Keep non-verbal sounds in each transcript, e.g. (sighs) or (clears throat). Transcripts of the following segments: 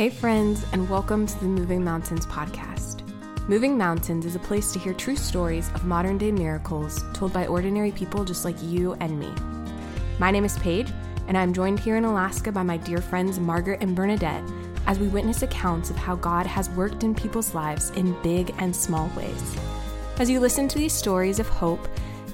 Hey, friends, and welcome to the Moving Mountains podcast. Moving Mountains is a place to hear true stories of modern day miracles told by ordinary people just like you and me. My name is Paige, and I'm joined here in Alaska by my dear friends Margaret and Bernadette as we witness accounts of how God has worked in people's lives in big and small ways. As you listen to these stories of hope,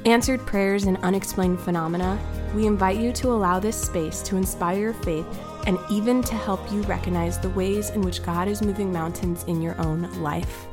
answered prayers, and unexplained phenomena, we invite you to allow this space to inspire your faith and even to help you recognize the ways in which God is moving mountains in your own life.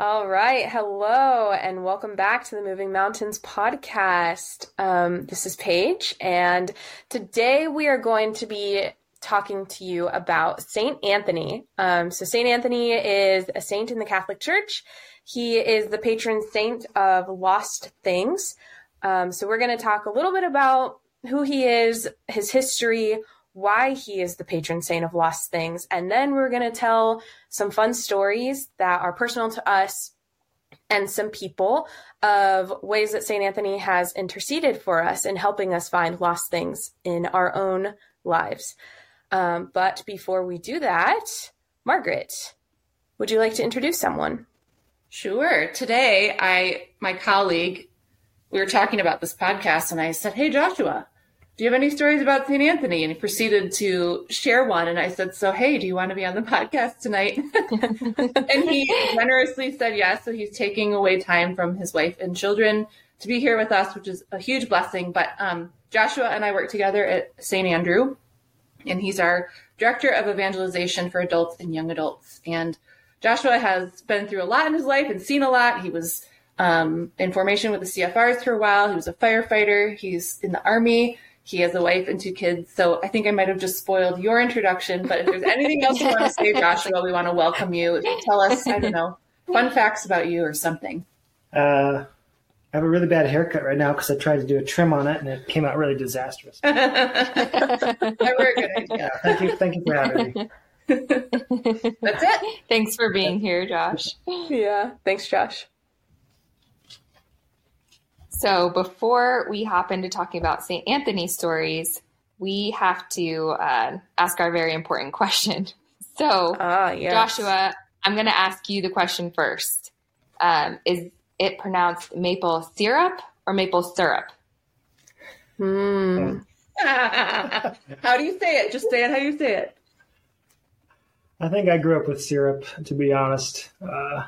All right. Hello, and welcome back to the Moving Mountains podcast. Um, this is Paige, and today we are going to be talking to you about Saint Anthony. Um, so, Saint Anthony is a saint in the Catholic Church. He is the patron saint of lost things. Um, so, we're going to talk a little bit about who he is, his history, why he is the patron saint of lost things. And then we're going to tell some fun stories that are personal to us and some people of ways that St. Anthony has interceded for us in helping us find lost things in our own lives. Um, but before we do that, Margaret, would you like to introduce someone? Sure. Today, I my colleague we were talking about this podcast and I said, Hey, Joshua, do you have any stories about St. Anthony? And he proceeded to share one. And I said, So, hey, do you want to be on the (laughs) podcast tonight? (laughs) and he generously said yes. So he's taking away time from his wife and children to be here with us, which is a huge blessing. But um, Joshua and I work together at St. Andrew, and he's our director of evangelization for adults and young adults. And Joshua has been through a lot in his life and seen a lot. He was um, in formation with the CFRs for a while. He was a firefighter. He's in the army. He has a wife and two kids. So I think I might have just spoiled your introduction. But if there's anything else you want to say, (laughs) Joshua, we want to welcome you. Tell us, I don't know, fun facts about you or something. Uh, I have a really bad haircut right now because I tried to do a trim on it and it came out really disastrous. Never a good idea. Yeah, thank you, thank you for having me. (laughs) That's it. Thanks for being here, Josh. Yeah, thanks, Josh. So before we hop into talking about St. Anthony stories, we have to uh, ask our very important (laughs) question. So, Ah, yes. Joshua, I'm going to ask you the question first. Um, is it pronounced maple syrup or maple syrup? Hmm. (laughs) how do you say it? Just say it how you say it. I think I grew up with syrup, to be honest. Uh,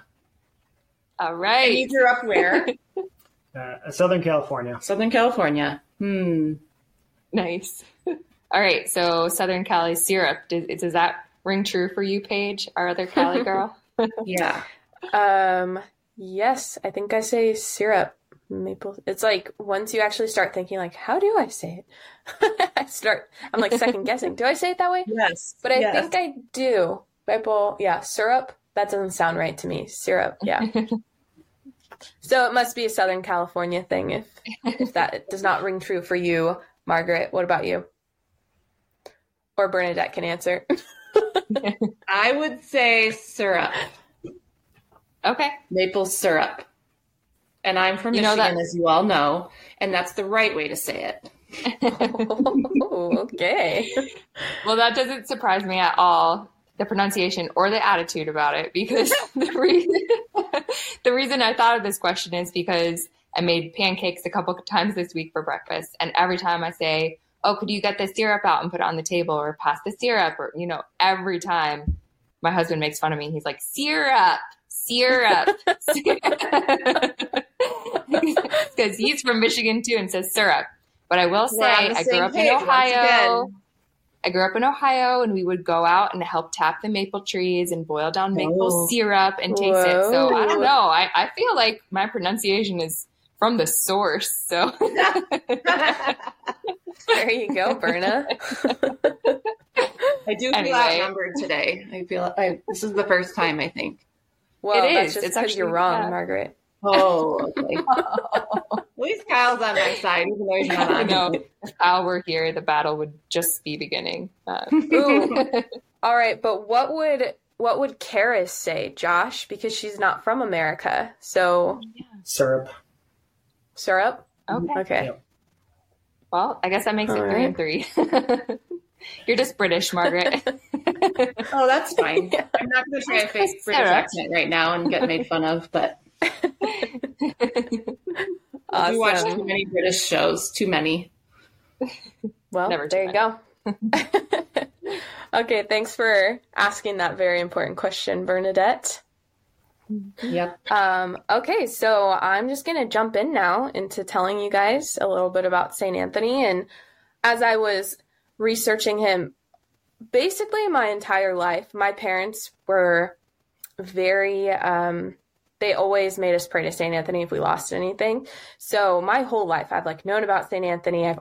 All And you grew up where? (laughs) uh, Southern California. Southern California. Hmm. Nice. (laughs) All right. So Southern Cali syrup. Does, does that ring true for you, Paige, our other Cali (laughs) girl? (laughs) Yeah. Um, yes, I think I say syrup. Maple. It's like once you actually start thinking, like, how do I say it? I start. I'm like second guessing. Do I say it that way? Yes. But I yes. think I do. Maple. Yeah, syrup. That doesn't sound right to me. Syrup. Yeah. So it must be a Southern California thing. If if (laughs) that does not ring true for you, Margaret. What about you? Or Bernadette can answer. (laughs) I would say syrup. okay. maple syrup. And I'm from You know Michigan, that- as you all know, and that's the right way to say it. (laughs) oh, okay. Well, that doesn't surprise me at all, the pronunciation or the attitude about it, because (laughs) the reason (laughs) the reason I thought of this question is because I made pancakes a couple of times this week for breakfast, and every time I say, "Oh, could you get the syrup out and put it on the table, or pass the syrup," or you know, every time my husband makes fun of me. He's like, "Syrup, syrup," (laughs) because he's from Michigan too and says syrup. But I will say, I grew up in page Ohio. Again. I grew up in Ohio and we would go out and help tap the maple trees and boil down maple Oh. syrup and taste it. So I don't know. I, I feel like my pronunciation is from the source. So (laughs) There you go, Berna. I do feel Anyway. outnumbered today. I feel I, this is the first time I think. Well, It that's just It's because you're wrong, yeah. Margaret. Oh, okay. (laughs) At least Kyle's on my side, even though he's not I on. know if Al were here, the battle would just be beginning. Uh, (laughs) (laughs) All right, but what would what would Karis say, Josh? Because she's not from America. So Syrup. syrup. okay. Okay. Yep. Well, I guess that makes it All three right. and three. You're just British, Margaret. oh, that's fine. I'm not going to try a fake British accent right now and get made fun of, but we watch too many British shows. Too many. Well, Never there you go. (laughs) okay, thanks for asking that very important question, Bernadette. Yep. Um, okay, so I'm just going to jump in now into telling you guys a little bit about St. Anthony. And as I was researching him, basically my entire life, my parents were very, um, they always made us pray to St. Anthony if we lost anything. So my whole life, I've like known about St. Anthony. I've,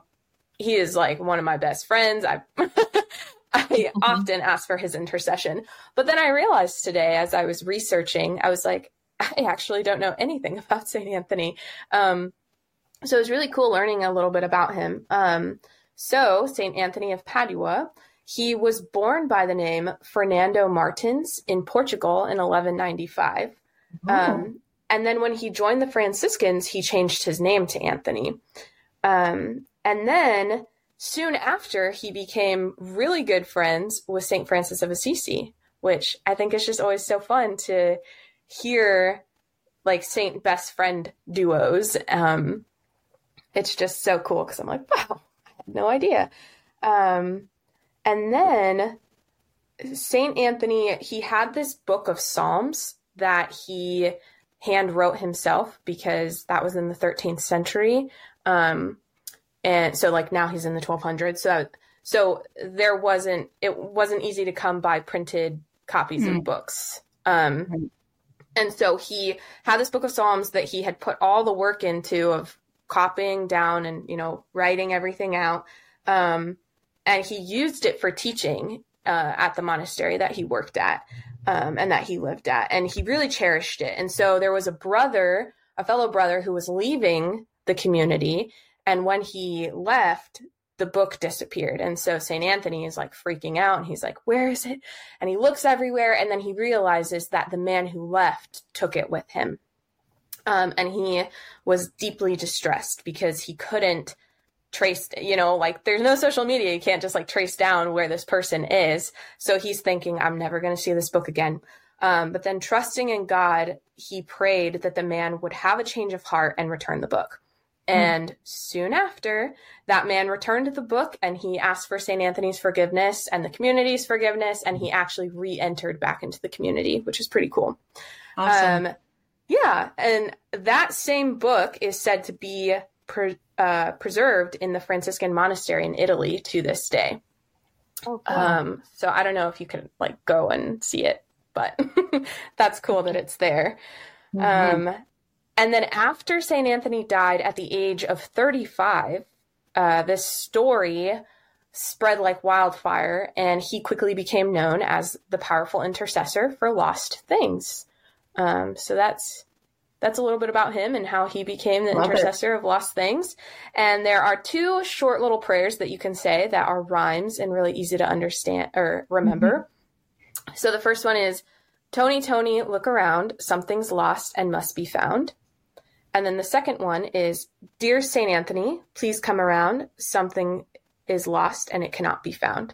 he is like one of my best friends. (laughs) I, I often ask for his intercession. But then I realized today, as I was researching, I was like, (laughs) I actually don't know anything about St. Anthony. Um, so it was really cool learning a little bit about him. Um, so, St. Anthony of Padua, he was born by the name Fernando Martins in Portugal in 1195. Um, and then when he joined the Franciscans, he changed his name to Anthony. Um, and then soon after, he became really good friends with St. Francis of Assisi, which I think is just always so fun to hear like Saint best friend duos. Um, it's just so cool because I'm like, (laughs) wow, I had no idea. Um, and then Saint Anthony, he had this book of Psalms that he hand wrote himself because that was in the 13th century. Um, and so like now he's in the 1200s. So so there wasn't it wasn't easy to come by printed copies Hmm. of books. Um, and so he had this book of Psalms that he had put all the work into of copying down and you know writing everything out. Um, and he used it for teaching uh, at the monastery that he worked at um, and that he lived at, and he really cherished it. And so there was a brother, a fellow brother, who was leaving the community, and when he left, the book disappeared. And so St. Anthony is like freaking out, and he's like, "Where is it?" And he looks everywhere, and then he realizes that the man who left took it with him. Um, and he was deeply distressed because he couldn't trace, you know, like there's no social media. You can't just like trace down where this person is. So he's thinking, I'm never going to see this book again. Um, but then trusting in God, he prayed that the man would have a change of heart and return the book. And soon after, that man returned the book and he asked for St. Anthony's forgiveness and the community's forgiveness. And he actually re entered back into the community, which is pretty cool. Awesome. Um, yeah, and that same book is said to be uh, preserved in the Franciscan monastery in Italy to this day. Oh, cool. Um, so I don't know if you can like go and see it, but (laughs) that's cool that it's there. Mhm. Um, and then after St. Anthony died at the age of 35, uh, this story spread like wildfire, and he quickly became known as the powerful intercessor for lost things. Um, so that's that's a little bit about him and how he became the Love it. intercessor of lost things. And there are two short little prayers that you can say that are rhymes and really easy to understand or remember. So the first one is Tony, Tony, look around. Something's lost and must be found. And then the second one is Dear St. Anthony, please come around. Something is lost and it cannot be found.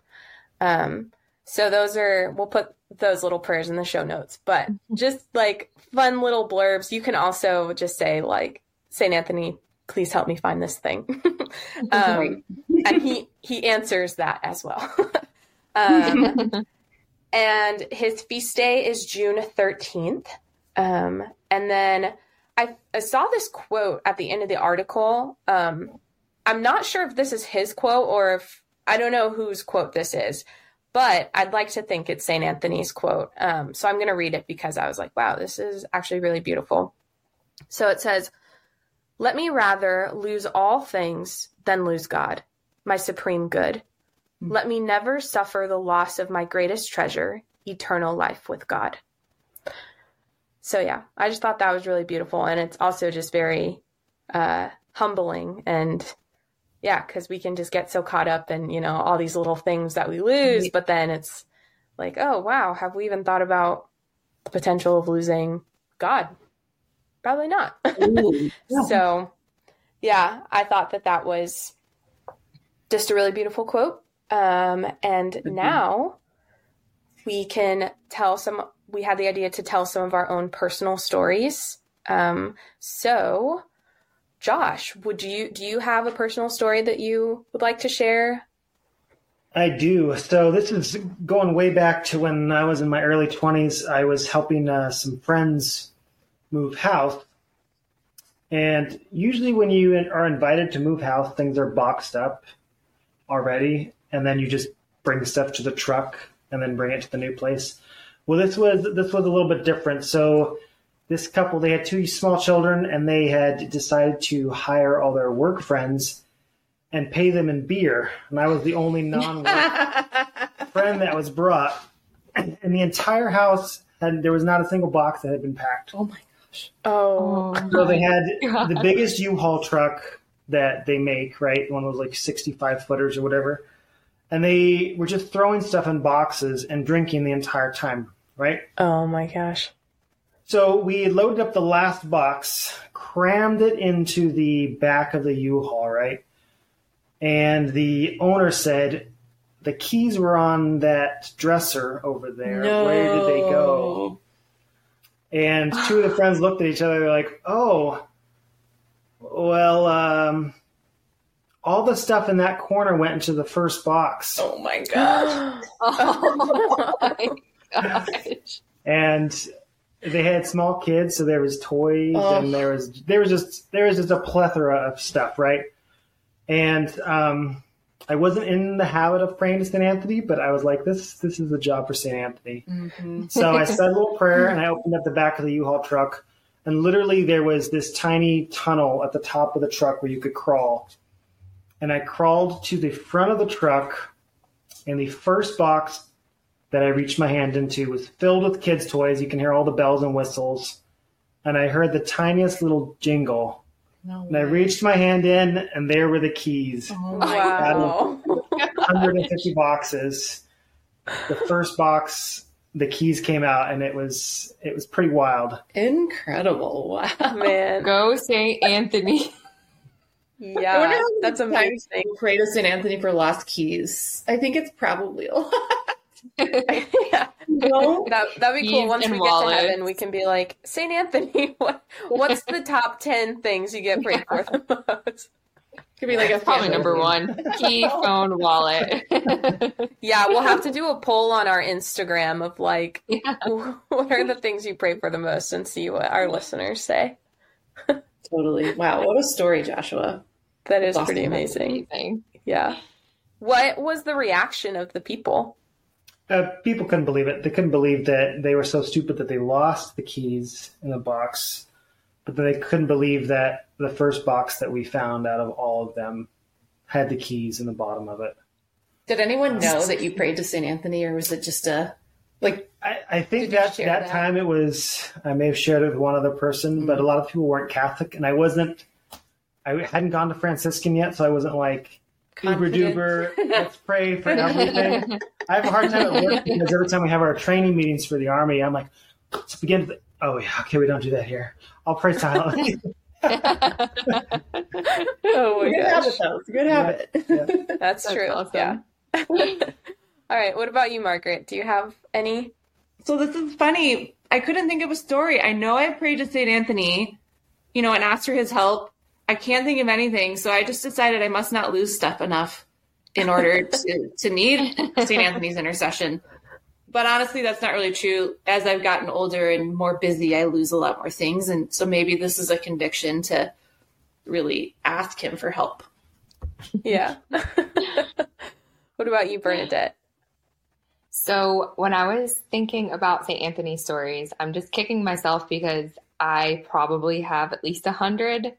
Um, so those are, we'll put those little prayers in the show notes, but just like fun little blurbs. You can also just say, like, St. Anthony, please help me find this thing. (laughs) um, and he, he answers that as well. (laughs) (laughs) um, and his feast day is June 13th. Um, and then I, I saw this quote at the end of the article. Um, I'm not sure if this is his quote or if I don't know whose quote this is, but I'd like to think it's St. Anthony's quote. Um, so I'm going to read it because I was like, wow, this is actually really beautiful. So it says, Let me rather lose all things than lose God, my supreme good. Let me never suffer the loss of my greatest treasure, eternal life with God. So, yeah, I just thought that was really beautiful. And it's also just very uh, humbling. And yeah, because we can just get so caught up in, you know, all these little things that we lose. But then it's like, oh, wow, have we even thought about the potential of losing God? Probably not. Ooh. (laughs) So, yeah, I thought that that was just a really beautiful quote. Um, and now we can tell some, we had the idea to tell some of our own personal stories. Um, so, Josh, would you, do you have a personal story that you would like to share? I do. So this is going way back to when I was in my early 20s. I was helping uh, some friends move house. And usually, when you are invited to move house, things are boxed up already, and then you just bring stuff to the truck and then bring it to the new place. Well, this was this was a little bit different. So this couple they had two small children, and they had decided to hire all their work friends and pay them in beer. And I was the only non-work (laughs) friend that was brought, and the entire house had there was not a single box that had been packed. Oh my gosh! Oh, oh. So they had (laughs) the biggest U-Haul truck that they make, right? One was like 65 footers or whatever. And they were just throwing stuff in boxes and drinking the entire time, right? oh my gosh. So we loaded up the last box, crammed it into the back of the U-Haul, right? And the owner said, the keys were on that dresser over there. Where did they go? And two of the friends looked at each other they're like, oh, well, um, all the stuff in that corner went into the first box. Oh my gosh! (gasps) Oh my (laughs) gosh. And they had small kids, so there was toys Oh. and there was there was just there was just a plethora of stuff, right? And um, I wasn't in the habit of praying to St. Anthony, but I was like, this this is a job for St. Anthony. Mhm. So I (laughs) said a little prayer and I opened up the back of the U-Haul truck, and literally there was this tiny tunnel at the top of the truck where you could crawl. And I crawled to the front of the truck, and the first box that I reached my hand into was filled with kids' toys. You can hear all the bells and whistles. And I heard the tiniest little jingle. No And I reached my hand in, and there were the keys. Oh, oh Wow. 150 boxes. The first box, the keys came out, and it was it was pretty wild. Incredible! Wow. Man. Go St. Anthony. (laughs) I wonder Yeah. That's many times amazing. people Pray to St. Anthony for lost keys. I think it's probably a lot. Yeah. No? That that'd be cool. Keys Once we wallets. get to heaven, we can be like Saint Anthony. (laughs) What what's the top ten things you get prayed for the most? Could be like a Probably number one. Key, (laughs) phone, wallet. Yeah, we'll have to (laughs) do a poll on our Instagram of like, Yeah. what are the things you pray for the most, and see what our listeners say. Totally. Wow. What a story, Joshua. That is Awesome. pretty amazing. Amazing. Yeah. What was the reaction of the people? Uh, people couldn't believe it. They couldn't believe that they were so stupid that they lost the keys in the box, but then they couldn't believe that the first box that we found out of all of them had the keys in the bottom of it. Did anyone know that you prayed to St. Anthony, or was it just a like? I, I think that that that? time it was I may have shared it with one other person, but a lot of people weren't Catholic, and I wasn't. I hadn't gone to Franciscan yet, so I wasn't like uber Confident? duper. Let's pray for (laughs) everything. I have a hard time at work (laughs) because every time we have our training meetings for the army, I'm like, let's begin. To th- oh yeah, okay, we don't do that here. I'll pray silently. (laughs) Oh my Good gosh, habit, though. It's a good habit. Yeah. that's That's true. awesome. Yeah. All right. What about you, Margaret? Do you have any? So this is funny. I couldn't think of a story. I know I prayed to St. Anthony, you know, and asked for his help. I can't think of anything, so I just decided I must not lose stuff enough in order (laughs) to, to need St. Anthony's intercession. But honestly, that's not really true. As I've gotten older and more busy, I lose a lot more things. And so maybe this is a conviction to really ask him for help. Yeah. (laughs) what about you, Bernadette? So when I was thinking about St. Anthony stories, I'm just kicking myself because I probably have at least a hundred,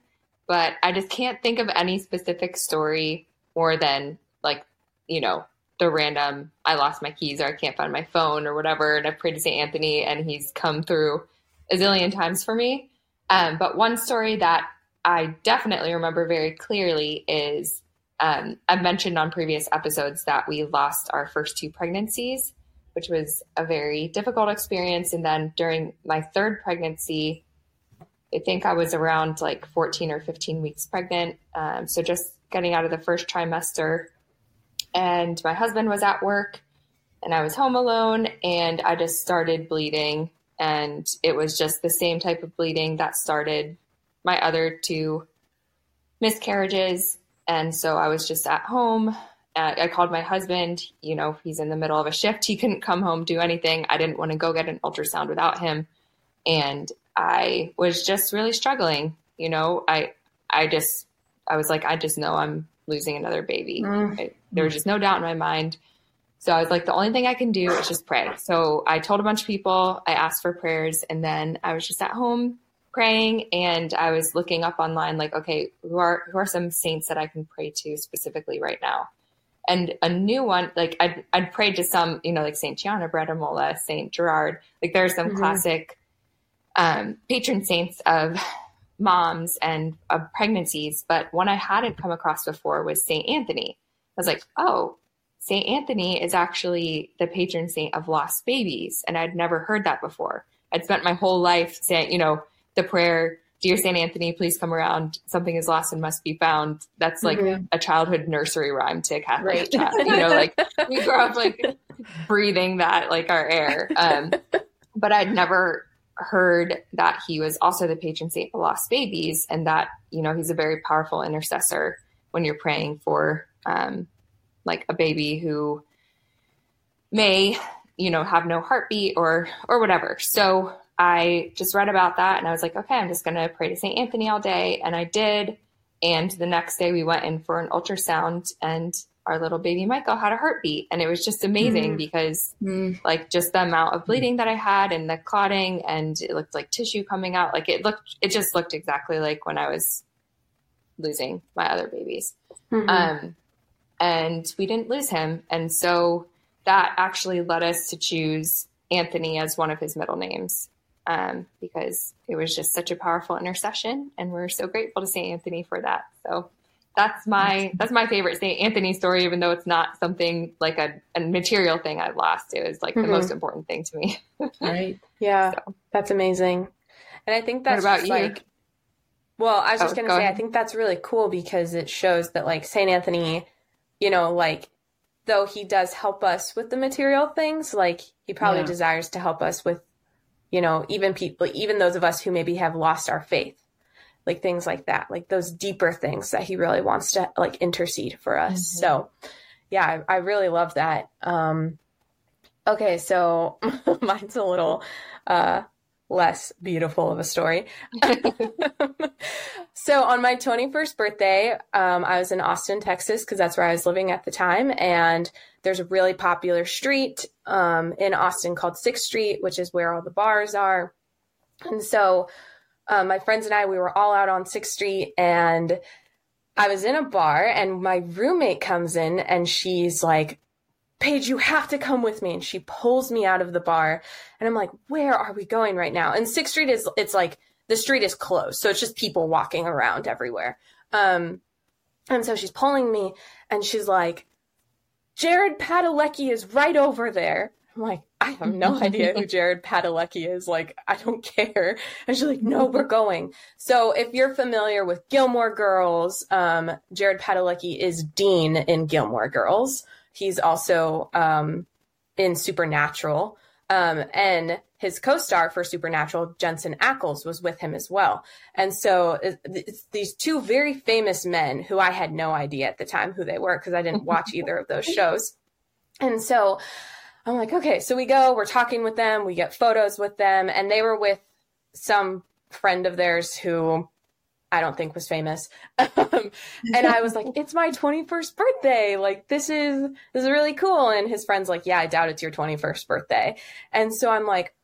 but I just can't think of any specific story more than like, you know, the random I lost my keys or I can't find my phone or whatever, and I prayed to St. Anthony and he's come through a zillion times for me. Um, but one story that I definitely remember very clearly is um, I've mentioned on previous episodes that we lost our first two pregnancies, which was a very difficult experience. And then during my third pregnancy, I think I was around like 14 or 15 weeks pregnant. Um, so just getting out of the first trimester. and my husband was at work and I was home alone and I just started bleeding and it was just the same type of bleeding that started my other two miscarriages and so I was just at home I called my husband, you know, he's in the middle of a shift. He couldn't come home, do anything. I didn't want to go get an ultrasound without him. And I was just really struggling. You know, I, I just, I was like, I just know I'm losing another baby. Mm. I, there was just no doubt in my mind. So I was like, the only thing I can do is just pray. So I told a bunch of people, I asked for prayers, and then I was just at home praying and I was looking up online, like, okay, who are who are some saints that I can pray to specifically right now? and a new one like I'd, I'd prayed to some you know like saint gianna Molla, saint gerard like there are some mm-hmm. classic um, patron saints of moms and of pregnancies but one i hadn't come across before was saint anthony i was like oh saint anthony is actually the patron saint of lost babies and i'd never heard that before i'd spent my whole life saying you know the prayer Dear St. Anthony, please come around. Something is lost and must be found. That's like mm-hmm. a childhood nursery rhyme to a Catholic right. child. You know, like we grew up like breathing that like our air. Um, but I'd never heard that he was also the patron saint of lost babies and that, you know, he's a very powerful intercessor when you're praying for um, like a baby who may, you know, have no heartbeat or or whatever. So I just read about that and I was like, okay, I'm just going to pray to St. Anthony all day. And I did. And the next day we went in for an ultrasound and our little baby Michael had a heartbeat. And it was just amazing mm because, mm like, just the amount of bleeding that I had and the clotting and it looked like tissue coming out. Like, it looked, it just looked exactly like when I was losing my other babies. Mm-hmm. Um, and we didn't lose him. And so that actually led us to choose Anthony as one of his middle names um, because it was just such a powerful intercession, and we're so grateful to Saint Anthony for that. So that's my that's my favorite Saint Anthony story, even though it's not something like a, a material thing I lost. It was like mm-hmm. the most important thing to me. (laughs) right? Yeah, so. that's amazing. And I think that's about you? like. Well, I was just oh, going to say, ahead. I think that's really cool because it shows that like Saint Anthony, you know, like though he does help us with the material things, like he probably yeah. desires to help us with you know, even people, even those of us who maybe have lost our faith, like things like that, like those deeper things that he really wants to like intercede for us. Mm-hmm. So, yeah, I, I, really love that. Um, okay, so (laughs) mine's a little uh, less beautiful of a story. (laughs) so, on my 21st birthday, um, I was in Austin, Texas, because that's where I was living at the time, and there's a really popular street um, in Austin called Sixth Street, which is where all the bars are. And so um, my friends and I, we were all out on Sixth Street and I was in a bar and my roommate comes in and she's like, Paige, you have to come with me. And she pulls me out of the bar. And I'm like, where are we going right now? And Sixth Street is, it's like, the street is closed. So it's just people walking around everywhere. Um, and so she's pulling me and she's like, Jared Padalecki is right over there. I'm like, I have (laughs) no idea who Jared Padalecki is. Like, I don't (laughs) care. And she's like, no, we're going. So if you're familiar with Gilmore Girls, um, Jared Padalecki is Dean in Gilmore Girls. He's also um, in Supernatural. Um, and his co-star for Supernatural, Jensen Ackles, was with him as well. And so it's these two very famous men who I had no idea at the time who they were because I didn't watch either of those (laughs) shows. And so I'm like, okay, so we go, we're talking with them, we get photos with them, and they were with some friend of theirs who I don't think was famous. (laughs) Um, and I was like, it's my 21st birthday. Like this is, this is really cool. And his friend's like, yeah, I doubt it's your 21st birthday. And so I'm like,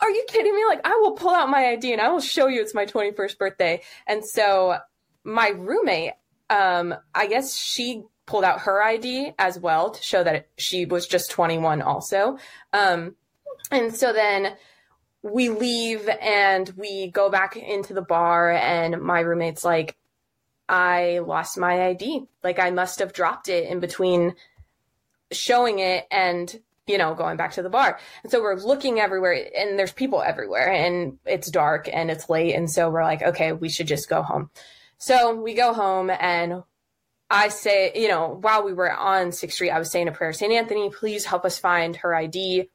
are you kidding me? Like, I will pull out my ID and I will show you it's my 21st birthday. And so my roommate, um, I guess she pulled out her ID as well to show that she was just 21 also. Um, and so then we leave and we go back into the bar and my roommate's like, I lost my ID. Like I must have dropped it in between showing it and you know, going back to the bar. And so we're looking everywhere and there's people everywhere and it's dark and it's late. And so we're like, okay, we should just go home. So we go home and I say, you know, while we were on 6th Street, I was saying a prayer, St. Anthony, please help us find her ID.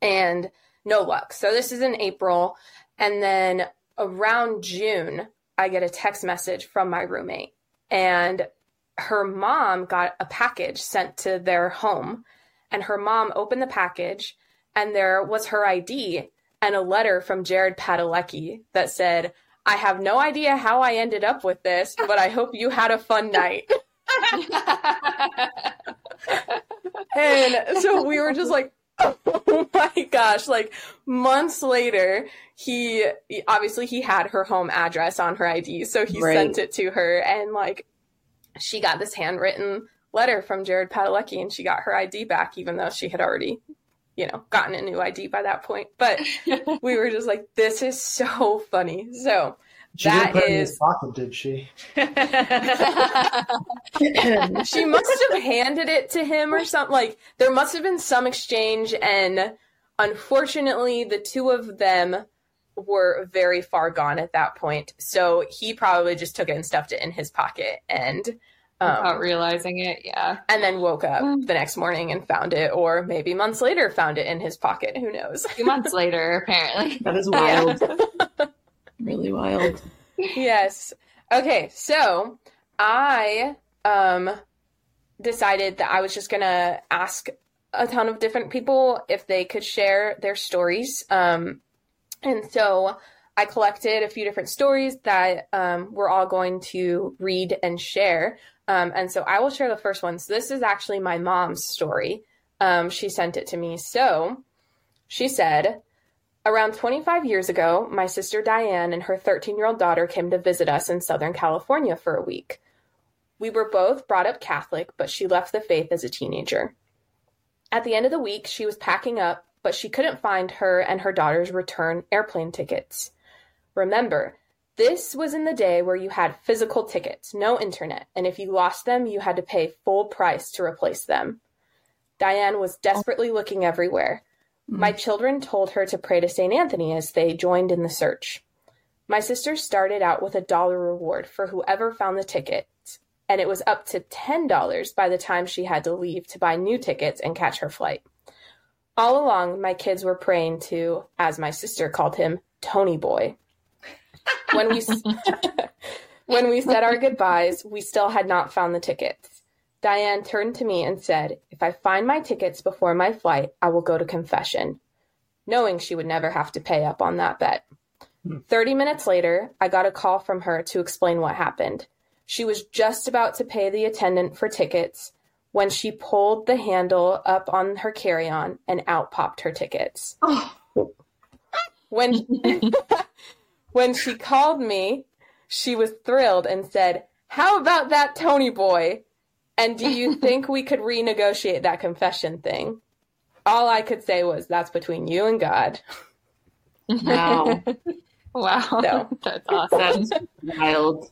And no luck. So this is in April. And then around June, I get a text message from my roommate. And her mom got a package sent to their home. And her mom opened the package, and there was her ID and a letter from Jared Padalecki that said, I have no idea how I ended up with this, but I hope you had a fun night. (laughs) and so we were just like, (laughs) oh my gosh, like months later, he obviously he had her home address on her ID, so he Right. sent it to her and like she got this handwritten letter from Jared Padalecki and she got her ID back even though she had already you know gotten a new ID by that point. But (laughs) we were just like this is so funny. So She That didn't put it in his pocket, did she? (laughs) she must have handed it to him or something. Like there must have been some exchange, and unfortunately, the two of them were very far gone at that point. So he probably just took it and stuffed it in his pocket, and Without um, realizing it, yeah. and then woke up (sighs) the next morning and found it, or maybe months later found it in his pocket. Who knows? A few months later, (laughs) apparently. that is (laughs) wild. (laughs) really wild. yes. Okay, so I um decided that I was just gonna ask a ton of different people if they could share their stories. Um and so I collected a few different stories that um, we're all going to read and share. Um, and so I will share the first one. So this is actually my mom's story. Um, she sent it to me. So she said, Around 25 years ago, my sister Diane and her 13 year old daughter came to visit us in Southern California for a week. We were both brought up Catholic, but she left the faith as a teenager. At the end of the week, she was packing up, but she couldn't find her and her daughter's return airplane tickets. Remember, this was in the day where you had physical tickets, no internet, and if you lost them, you had to pay full price to replace them. Diane was desperately looking everywhere. Mm. My children told her to pray to St. Anthony as they joined in the search. My sister started out with a dollar reward for whoever found the tickets, and it was up to $10 by the time she had to leave to buy new tickets and catch her flight. All along, my kids were praying to, as my sister called him, Tony Boy. When we (laughs) when we said our goodbyes, we still had not found the tickets. Diane turned to me and said, If I find my tickets before my flight, I will go to confession, knowing she would never have to pay up on that bet. Hmm. 30 minutes later, I got a call from her to explain what happened. She was just about to pay the attendant for tickets when she pulled the handle up on her carry on and out popped her tickets. Oh, When, (laughs) when she called me, she was thrilled and said, How about that Tony boy? And do you (laughs) think we could renegotiate that confession thing? All I could say was, That's between you and God. wow. (laughs) Wow. No. That's awesome. (laughs) Wild.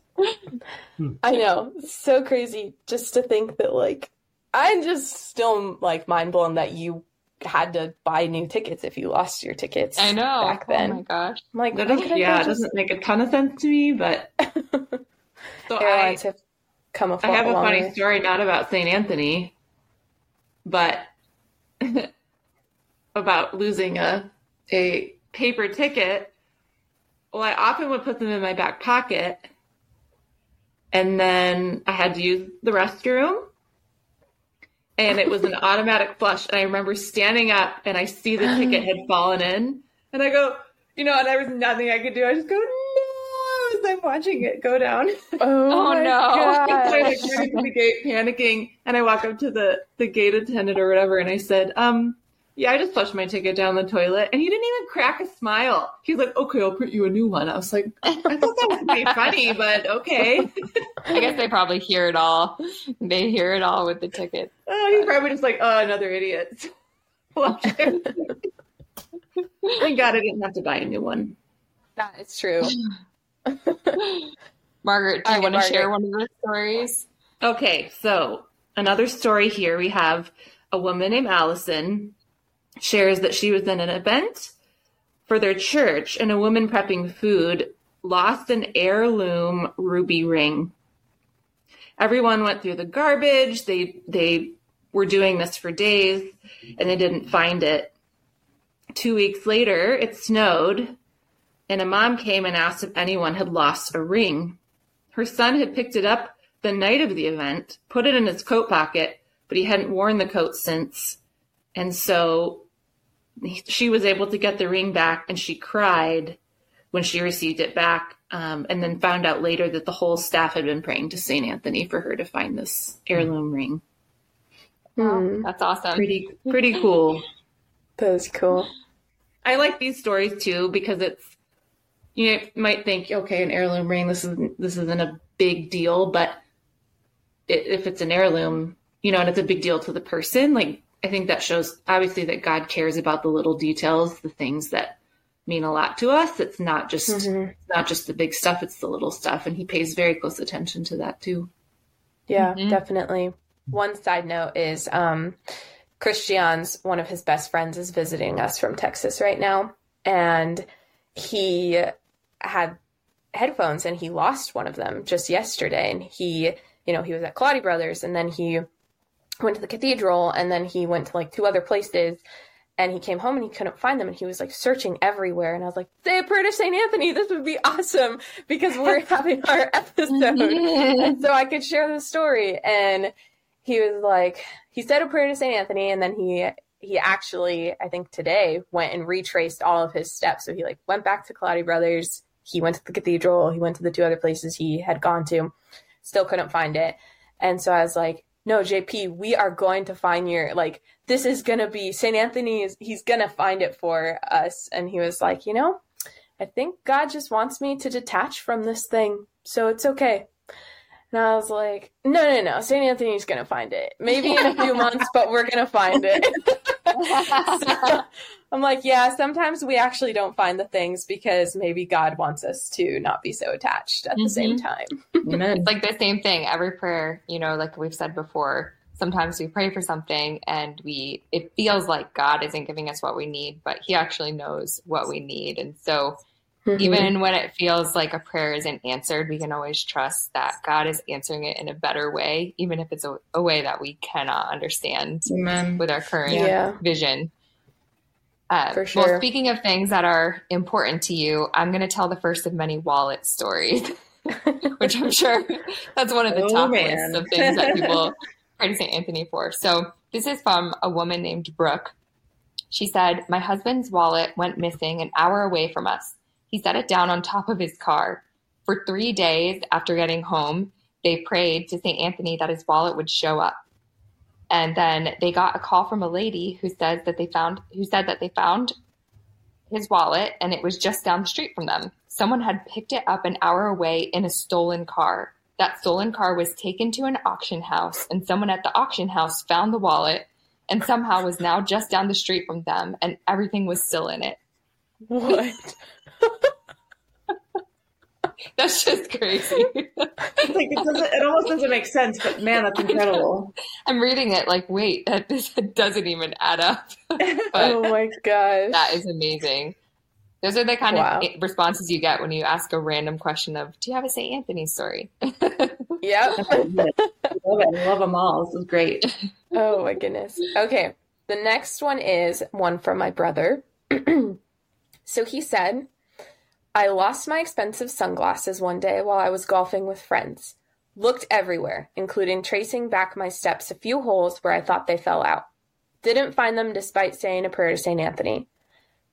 I know. So crazy just to think that, like, I'm just still, like, mind blown that you had to buy new tickets if you lost your tickets. I know. Back then. Oh my gosh. I'm like, That doesn't, yeah, it doesn't make a ton of sense to me, but (laughs) so I, have come a I have a funny way. story not about St. Anthony, but (laughs) about losing a a paper ticket. Well, I often would put them in my back pocket, and then I had to use the restroom, and it was an automatic flush. And I remember standing up, and I see the ticket had (gasps) fallen in, and I go, you know, and there was nothing I could do. I just go, no, as I'm watching it go down. Oh, (laughs) Oh, no. God. So I like (laughs) the gate, panicking, and I walk up to the the gate attendant or whatever, and I said, "Um, yeah, I just flushed my ticket down the toilet," and he didn't even crack a smile. He's like, "Okay, I'll print you a new one." I was like, "I thought that was pretty (laughs) funny, but okay." I guess they probably hear it all. They hear it all with the ticket. Oh, he's probably just like, "Oh, another idiot." (laughs) Thank God I didn't have to buy a new one. That is true. (laughs) Margaret, do you want to share one of the stories? Okay, so another story here. We have a woman named Allison shares that she was in an event for their church and a woman prepping food lost an heirloom ruby ring. everyone went through the garbage. They they were doing this for days and they didn't find it. Two weeks later, it snowed, and a mom came and asked if anyone had lost a ring. Her son had picked it up the night of the event, put it in his coat pocket, but he hadn't worn the coat since. And so she was able to get the ring back and she cried when she received it back um, and then found out later that the whole staff had been praying to St. Anthony for her to find this heirloom ring. Hmm. That's awesome. Pretty, pretty cool. (laughs) That is cool. I like these stories too because it's you might think, okay, an heirloom ring. This is this isn't a big deal, but it, if it's an heirloom, you know, and it's a big deal to the person, like I think that shows obviously that God cares about the little details, the things that mean a lot to us. It's not just Mhm. not just the big stuff; it's the little stuff, and He pays very close attention to that too. Yeah, Mhm. definitely. One side note is um, Christian's one of his best friends is visiting us from Texas right now, and he had headphones and he lost one of them just yesterday. And he, you know, he was at Kaladi Brothers, and then he went to the cathedral, and then he went to like two other places. And he came home and he couldn't find them, and he was like searching everywhere. And I was like, "Say a prayer to Saint Anthony. This would be awesome because we're (laughs) having our episode." and so I could share the story. And he was like, he said a prayer to Saint Anthony, and then he he actually, I think today, went and retraced all of his steps. So he like went back to Kaladi Brothers. He went to the cathedral. He went to the two other places he had gone to. Still couldn't find it. And so I was like, no, JP, we are going to find your like this is gonna be Saint Anthony is he's gonna find it for us. And he was like, you know, I think God just wants me to detach from this thing, so it's okay. And I was like, no, no, no, St. Anthony's going to find it. Maybe in a few (laughs) months, but we're going to find it. (laughs) (laughs) So, I'm like, yeah, sometimes we actually don't find the things because maybe God wants us to not be so attached at the same mm-hmm. time. (laughs) Amen. It's like the same thing. Every prayer, you know, like we've said before, sometimes we pray for something and we it feels like God isn't giving us what we need, but he actually knows what we need. And so even when it feels like a prayer isn't answered, we can always trust that God is answering it in a better way, even if it's a, a way that we cannot understand Amen. with our current Yeah. vision. Uh, For Well, speaking of things that are important to you, I'm going to tell the first of many wallet stories, (laughs) which I'm sure that's one of the (laughs) Oh, top man. lists of things that people pray to St. Anthony for. So this is from a woman named Brooke. She said, My husband's wallet went missing an hour away from us. He set it down on top of his car. For three days after getting home, they prayed to St. Anthony that his wallet would show up. And then they got a call from a lady who says that they found who said that they found his wallet and it was just down the street from them. Someone had picked it up an hour away in a stolen car. That stolen car was taken to an auction house and someone at the auction house found the wallet and somehow was now just down the street from them and everything was still in it. What? (laughs) That's just crazy. It's like it doesn't. It almost doesn't make sense, but man, that's (laughs) incredible. I'm reading it like, wait, that this doesn't even add up. (laughs) but oh my gosh. that is amazing. Those are the kind Wow. of responses you get when you ask a random question of, "Do you have a St. Anthony story?" Yep. Love it. I love it. I love them all. This is great. Oh my goodness. Okay. The next one is one from my brother. (clears throat) so he said, I lost my expensive sunglasses one day while I was golfing with friends. Looked everywhere, including tracing back my steps a few holes where I thought they fell out. Didn't find them despite saying a prayer to St. Anthony.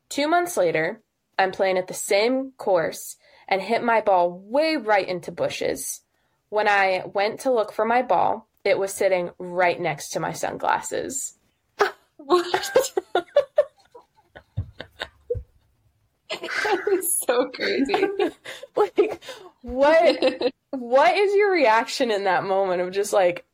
Two months later, I'm playing at the same course and hit my ball way right into bushes. When I went to look for my ball, it was sitting right next to my sunglasses. (laughs) what? That is so crazy. (laughs) Like, what? what is your reaction in that moment of just like,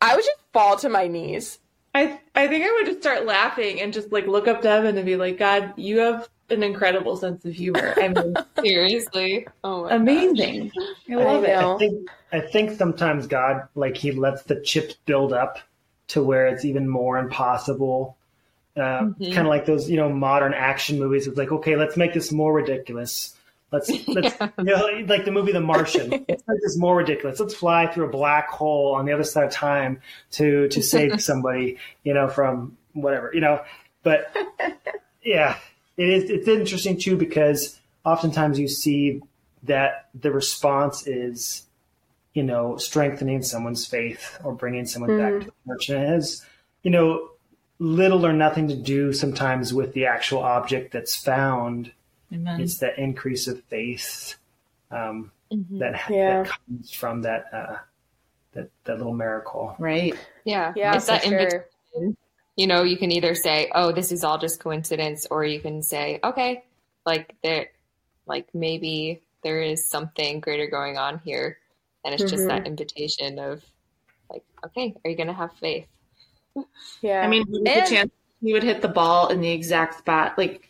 I would just fall to my knees. I I think I would just start laughing and just like look up to heaven and be like, God, you have an incredible sense of humor. I mean, (laughs) Seriously. Oh my amazing. I love I it. I think I think sometimes God like He lets the chips build up to where it's even more impossible. Uh, Mhm. Kind of like those you know modern action movies. It's like okay, let's make this more ridiculous. Let's, (laughs) let's Yeah. you know, like the movie The Martian. (laughs) Let's make this more ridiculous. Let's fly through a black hole on the other side of time to to (laughs) save somebody, you know, from whatever, you know. But yeah, it is. It's interesting too because oftentimes you see that the response is, you know, strengthening someone's faith or bringing someone back to the church, and it has, you know, little or nothing to do sometimes with the actual object that's found Amen. it's that increase of faith um, that, Yeah. that comes from that uh, that that little miracle. Right. Yeah. Yeah, It's that in sure. between. You know, you can either say, "Oh, this is all just coincidence," or you can say, "Okay, like there, like maybe there is something greater going on here," and it's just Mhm. that invitation of, like, "Okay, are you going to have faith?" Yeah. I mean, And- the chance he would hit the ball in the exact spot like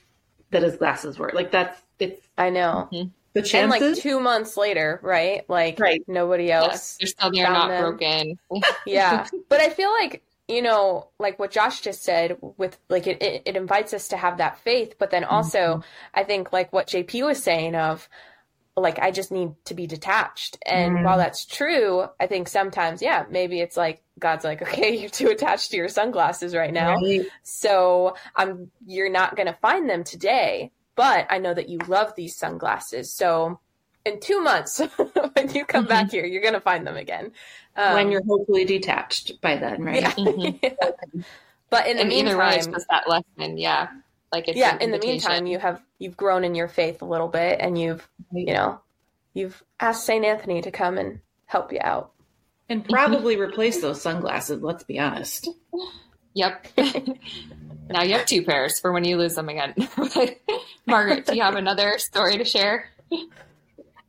that his glasses were? Like that's it's I know. Mm-hmm. the And chances. like two months later, right? Like Right. nobody Yes, else. they're still there, not them. broken. (laughs) Yeah. but I feel like, you know, like what Josh just said with like it, it, it invites us to have that faith, but then mm-hmm. also I think like what JP was saying of like I just need to be detached. And Mm. while that's true, I think sometimes, yeah, maybe it's like God's like, (laughs) okay, you're too attached to your sunglasses right now. Right. So I'm you're not going to find them today, but I know that you love these sunglasses. So in 2 months (laughs) when you come back here, you're going to find them again. Um, when you're hopefully detached by then, right? yeah. Mhm. (laughs) but in the and either way, it's meantime, just that lesson. Yeah, like it's yeah, in the meantime, you have you've grown in your faith a little bit and you've, you know, you've asked St. Anthony to come and help you out. And probably replace those sunglasses, let's be honest. Yep. (laughs) now you have two pairs for when you lose them again. (laughs) Margaret, do you have another story to share?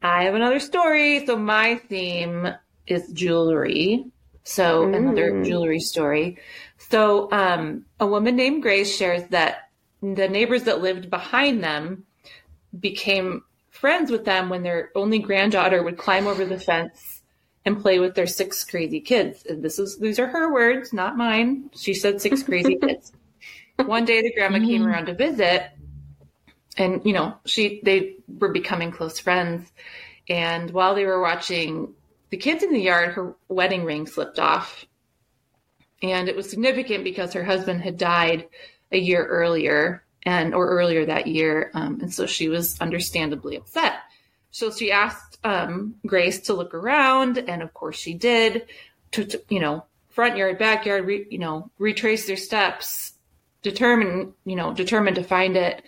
I have another story. So my theme is jewelry. So another Mm. jewelry story. So um, a woman named Grace shares that the neighbors that lived behind them became friends with them when their only granddaughter would climb over the fence and play with their six crazy kids. And this is these are her words, not mine. She said six (laughs) crazy kids. One day the grandma came Mhm. around to visit and you know, she they were becoming close friends. And while they were watching the kids in the yard, her wedding ring slipped off. And it was significant because her husband had died a year earlier and or earlier that year. Um, and so she was understandably upset. So she asked um, Grace to look around, and of course she did. To, to you know, front yard, backyard, re, you know, retrace their steps, determine, you know, determined to find it.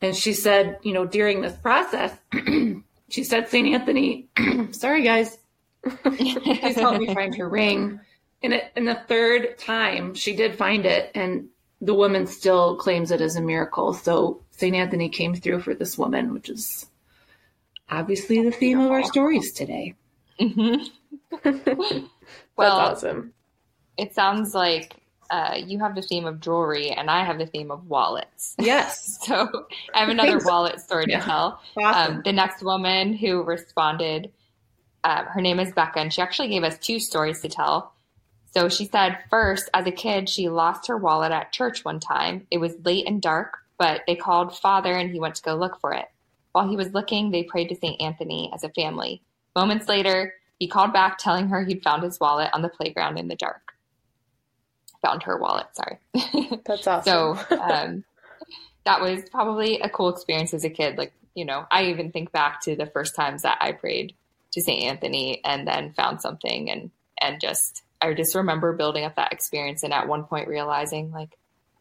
And she said, you know, during this process, (clears throat) she said, St. Anthony, (clears throat) sorry guys, please help me find her ring. And, it, and the third time she did find it, and the woman still claims it as a miracle. So St. Anthony came through for this woman, which is obviously the theme of our stories today. (laughs) Mhm. That's Well, awesome. it sounds like uh, you have the theme of jewelry, and I have the theme of wallets. Yes. (laughs) So I have another wallet story to tell. Awesome. Um, the next woman who responded, uh, her name is Becca, and she actually gave us two stories to tell. So she said, first, as a kid, she lost her wallet at church one time. It was late and dark, but they called father and he went to go look for it. While he was looking, they prayed to St. Anthony as a family. Moments later, he called back telling her he'd found his wallet on the playground in the dark. Found her wallet, sorry. (laughs) That's awesome. So um, that was probably a cool experience as a kid. Like, you know, I even think back to the first times that I prayed to St. Anthony and then found something and and just I just remember building up that experience and at one point realizing like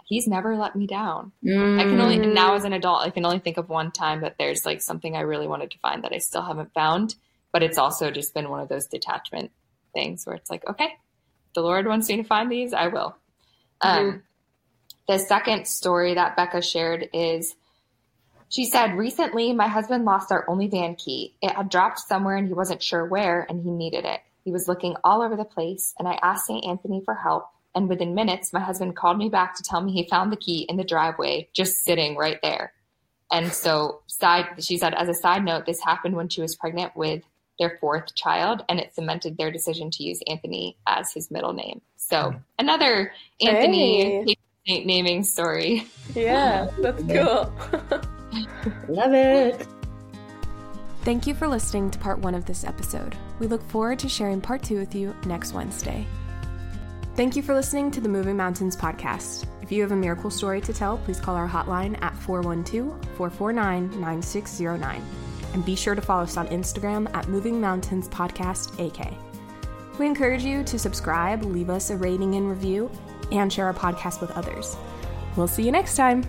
he's never let me down. I can only Mm. now as an adult I can only think of one time that there's like something I really wanted to find that I still haven't found, but it's also just been one of those detachment things where it's like, okay, the Lord wants me to find these, I will. Um, the second story that Becca shared is she said, Recently, my husband lost our only van key. It had dropped somewhere and he wasn't sure where, and he needed it. He was looking all over the place, and I asked St. Anthony for help. And within minutes, my husband called me back to tell me he found the key in the driveway, just sitting right there. And so, side, she said, as a side note, this happened when she was pregnant with their fourth child, and it cemented their decision to use Anthony as his middle name. So, hmm. another Anthony Hey. Naming story. yeah, that's cool. Love it. Thank you for listening to part one of this episode. We look forward to sharing part two with you next Wednesday. Thank you for listening to the Moving Mountains podcast. If you have a miracle story to tell, please call our hotline at 412 449 9609. And be sure to follow us on Instagram at Moving Mountains Podcast AK. We encourage you to subscribe, leave us a rating and review, and share our podcast with others. We'll see you next time.